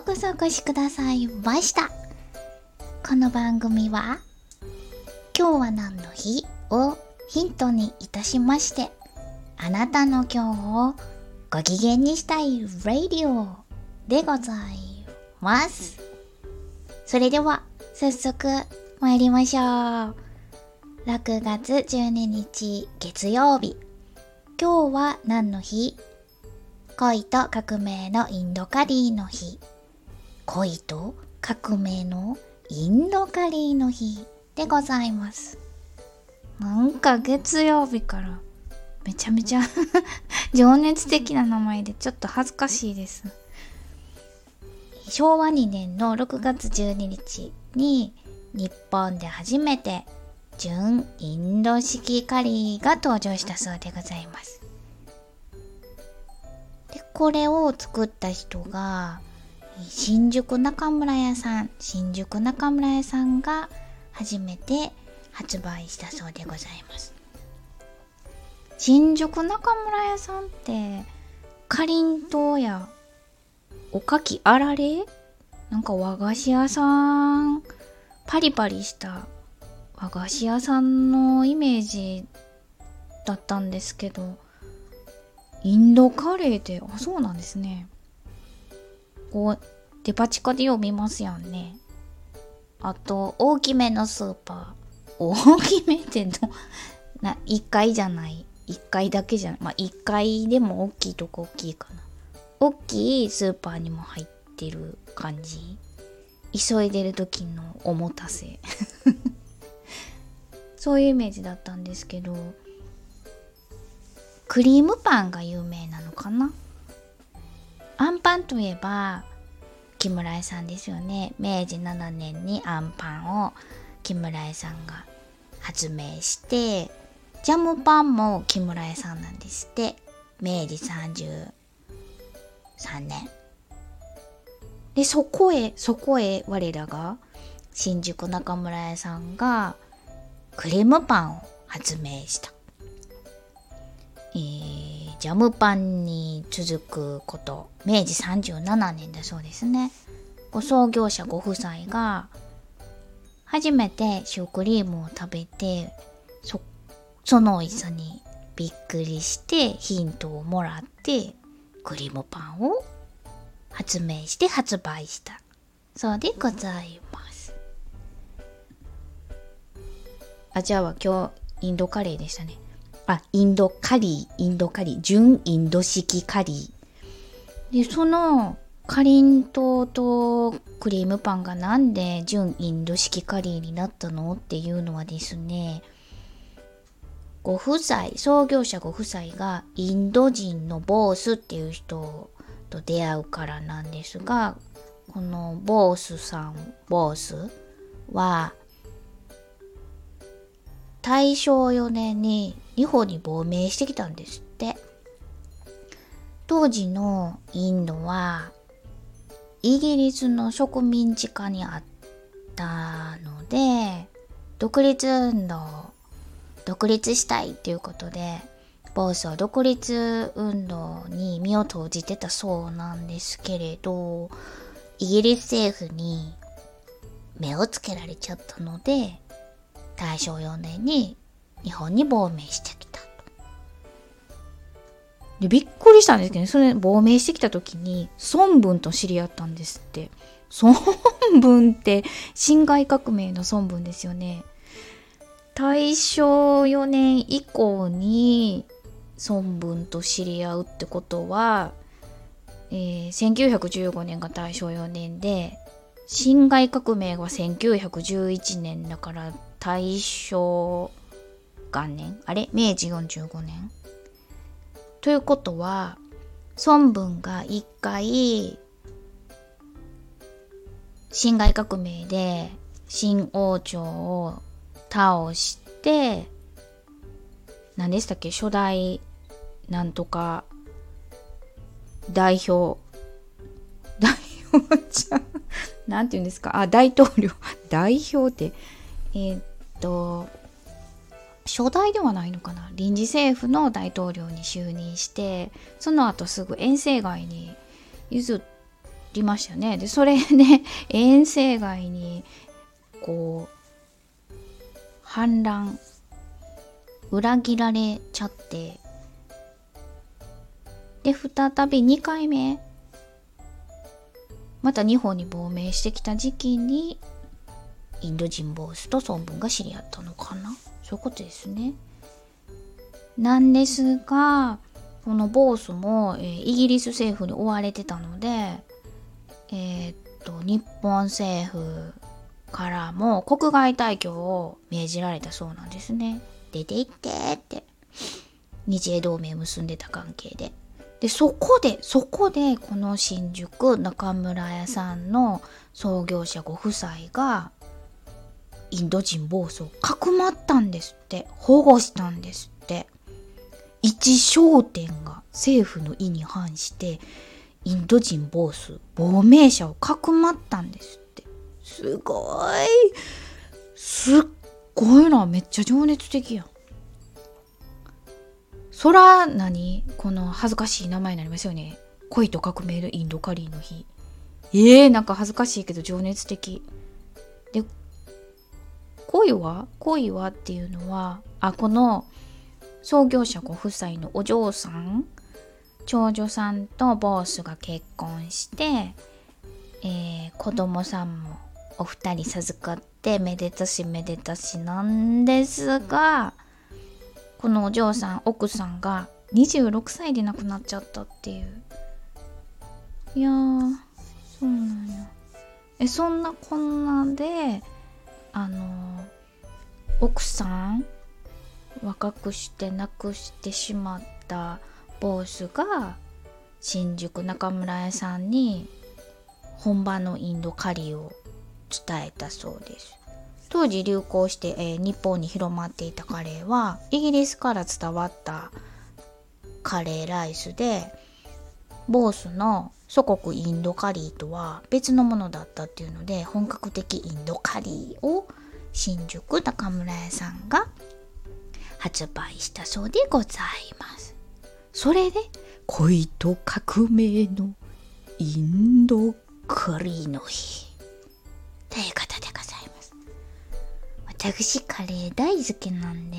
うこそお越しくださいました。この番組は、今日は何の日をヒントにいたしまして、あなたの今日をご機嫌にしたいラディオでございます。それでは、早速参りましょう。6月12日月曜日。今日は何の日？恋と革命のインドカリーの日。恋と革命のインドカリーの日でございます。なんか月曜日からめちゃめちゃ 情熱的な名前でちょっと恥ずかしいです。昭和2年の6月12日に日本で初めて純インド式カリーが登場したそうでございます。で、これを作った人が新宿中村屋さん、新宿中村屋さんが初めて発売したそうでございます。新宿中村屋さんって、かりんとうやおかきあられなんか和菓子屋さん、パリパリした和菓子屋さんのイメージだったんですけど、インドカレーって、あ、そうなんですね。こう、デパ地下でよう見ますやんね。あと、大きめのスーパー。大きめってど、な、1階じゃない。1階だけじゃない。まあ、1階でも大きいとこ大きいかな。大きいスーパーにも入ってる感じ。急いでる時のおもたせ。そういうイメージだったんですけど、クリームパンが有名なのかな？あんパンといえば、木村屋さんですよね。明治7年にあんパンを木村屋さんが発明して、ジャムパンも木村屋さんなんですって。明治33年。で、そこへ、そこへ我らが新宿中村屋さんがクリームパンを発明した。えー、ジャムパンに続くこと。明治37年だそうですね。ご創業者ご夫妻が初めてシュークリームを食べてそその美味しさにびっくりしてヒントをもらってクリームパンを発明して発売した。そうでございます。あじゃあ今日インドカレーでしたね。あ、インドカリー、インドカリー、純インド式カリー。で、その、かりんとうとクリームパンがなんで純インド式カリーになったのっていうのはですね、ご夫妻、創業者ご夫妻がインド人のボースっていう人と出会うからなんですが、このボースさん、ボースは、大正4年に日本に亡命してきたんですって。当時のインドはイギリスの植民地下にあったので独立運動独立したいっていうことでボースは独立運動に身を投じてたそうなんですけれどイギリス政府に目をつけられちゃったので大正4年に日本に亡命してきたと。で、びっくりしたんですけどね、それ亡命してきた時に孫文と知り合ったんですって。孫文って辛亥革命の孫文ですよね。大正4年以降に孫文と知り合うってことは、えー、1915年が大正4年で辛亥革命が1911年だから大正元年。あれ？明治45年。ということは孫文が一回辛亥革命で新王朝を倒して何でしたっけ？初代なんとか代表 代表じゃなんて言うんですか？あ大統領代表ってえー、っと初代ではないのかな？臨時政府の大統領に就任してその後すぐ遠征外に譲りましたよね。でそれで 遠征街にこう反乱裏切られちゃってで再び2回目また日本に亡命してきた時期にインド人ボースと孫文が知り合ったのかな？そういうことですね。なんですがこのボースも、えー、イギリス政府に追われてたのでえー、っと日本政府からも国外退去を命じられたそうなんですね。出て行ってって日英同盟結んでた関係で。でそこでそこでこの新宿中村屋さんの創業者ご夫妻がインド人暴走をかくまったんですって。保護したんですって。一商店が政府の意に反してインド人ボス亡命者をかくまったんですって。すごい。すっごいなめっちゃ情熱的やん。そら何この恥ずかしい名前になりますよね。恋と革命のインドカリーの日。えー、なんか恥ずかしいけど情熱的。で恋は恋はっていうのはあこの創業者ご夫妻のお嬢さん長女さんとボースが結婚して、えー、子供さんもお二人授かってめでたしめでたしなんですがこのお嬢さん奥さんが26歳で亡くなっちゃったっていう。いやそうなんやえそんなこんなであの奥さん若くして亡くしてしまったボスが新宿中村屋さんに本場のインドカリーを伝えたそうです。当時流行して、えー、日本に広まっていたカレーはイギリスから伝わったカレーライスでボースの祖国インドカリーとは別のものだったっていうので本格的インドカリーを新宿中村屋さんが発売したそうでございます。それで恋と革命のインドカリーの日ということでございます。私カレー大好きなんで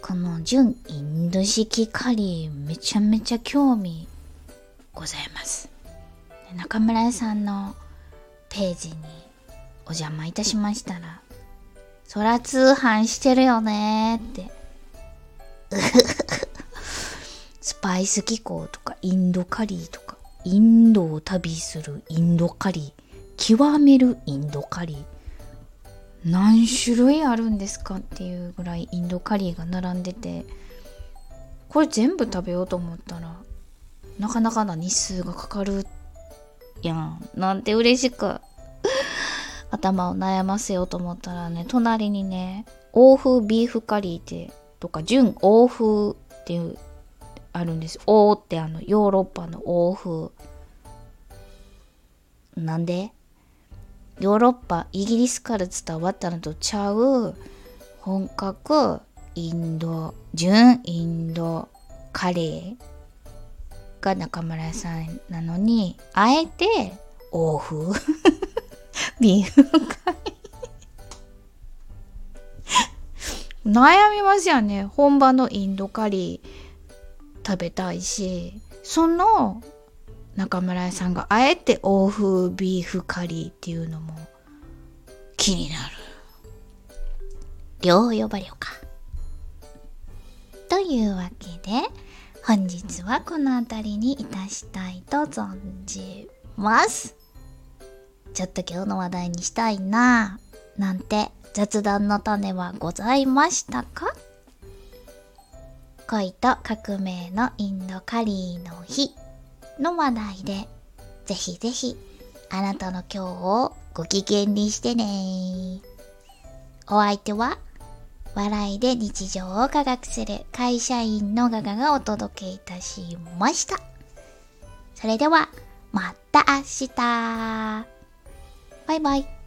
この純インド式カリーめちゃめちゃ興味ございます。中村屋さんのページにお邪魔いたしましたらそら通販してるよねって。スパイス機構とかインドカリーとかインドを旅するインドカリー極めるインドカリー何種類あるんですかっていうぐらいインドカリーが並んでてこれ全部食べようと思ったらなかなかな日数がかかるやん。なんて嬉しく。頭を悩ませようと思ったらね隣にね欧風ビーフカリーってとか純欧風っていうあるんです欧ってあのヨーロッパの欧風なんで？ヨーロッパイギリスから伝わったのとちゃう。本格インド純インドカレー。が中村さんなのにあえて欧風 ビーフカレー。悩みますよね。本場のインドカリー食べたいしその中村屋さんがあえて欧風ビーフカリーっていうのも気になる。両方呼ばれようか。というわけで本日はこの辺りにいたしたいと存じます。ちょっと今日の話題にしたいななんて雑談の種はございましたか？恋と革命のインドカリーの日の話題でぜひぜひあなたの今日をご機嫌にしてね。お相手は笑いで日常を科学する会社員のガガがお届けいたしました。それではまた明日バイバイ。